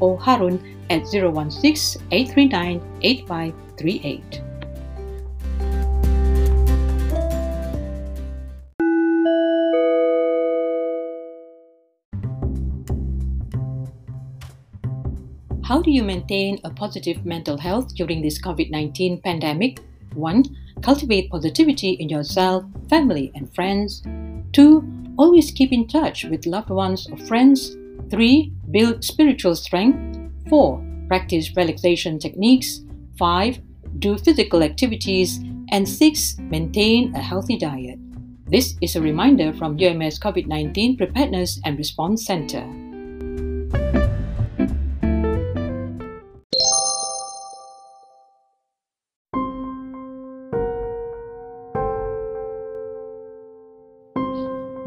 or Harun at 016 839 8538. How do you maintain a positive mental health during this COVID 19 pandemic? 1. Cultivate positivity in yourself, family, and friends. 2. Always keep in touch with loved ones or friends. 3. Build spiritual strength. 4. Practice relaxation techniques. 5. Do physical activities. And 6. Maintain a healthy diet. This is a reminder from UMS COVID 19 Preparedness and Response Center.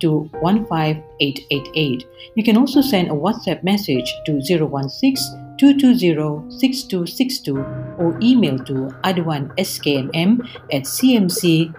to 15888. You can also send a WhatsApp message to 016 220 6262 or email to aduanskmm at cmc.gov.my.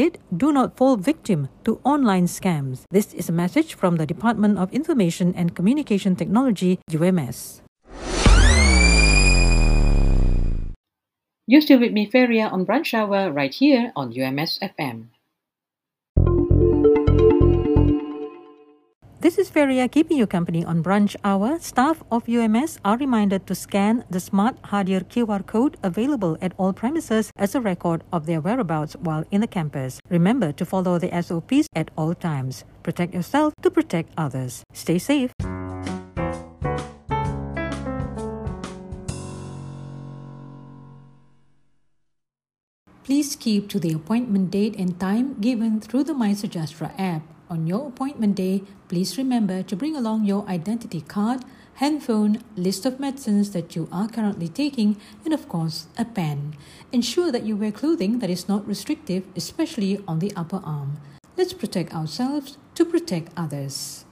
do not fall victim to online scams. This is a message from the Department of Information and Communication Technology, UMS. You're still with me, Feria, on Brunch Hour right here on UMS FM. This is Feria keeping you company on brunch hour. Staff of UMS are reminded to scan the smart hardware QR code available at all premises as a record of their whereabouts while in the campus. Remember to follow the SOPs at all times. Protect yourself to protect others. Stay safe. Please keep to the appointment date and time given through the MySejahtera app. On your appointment day, please remember to bring along your identity card, handphone, list of medicines that you are currently taking, and of course, a pen. Ensure that you wear clothing that is not restrictive, especially on the upper arm. Let's protect ourselves to protect others.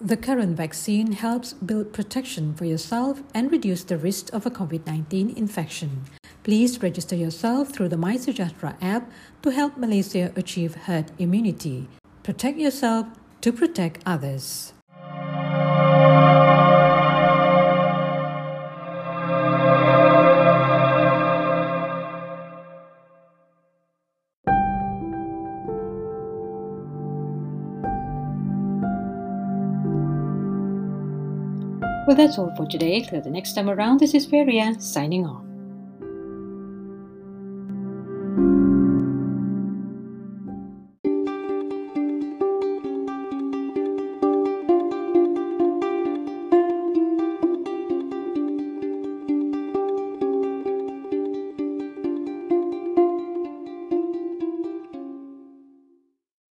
The current vaccine helps build protection for yourself and reduce the risk of a COVID 19 infection. Please register yourself through the MySejahtera app to help Malaysia achieve herd immunity. Protect yourself to protect others. Well, that's all for today. Till the next time around, this is Feria signing off.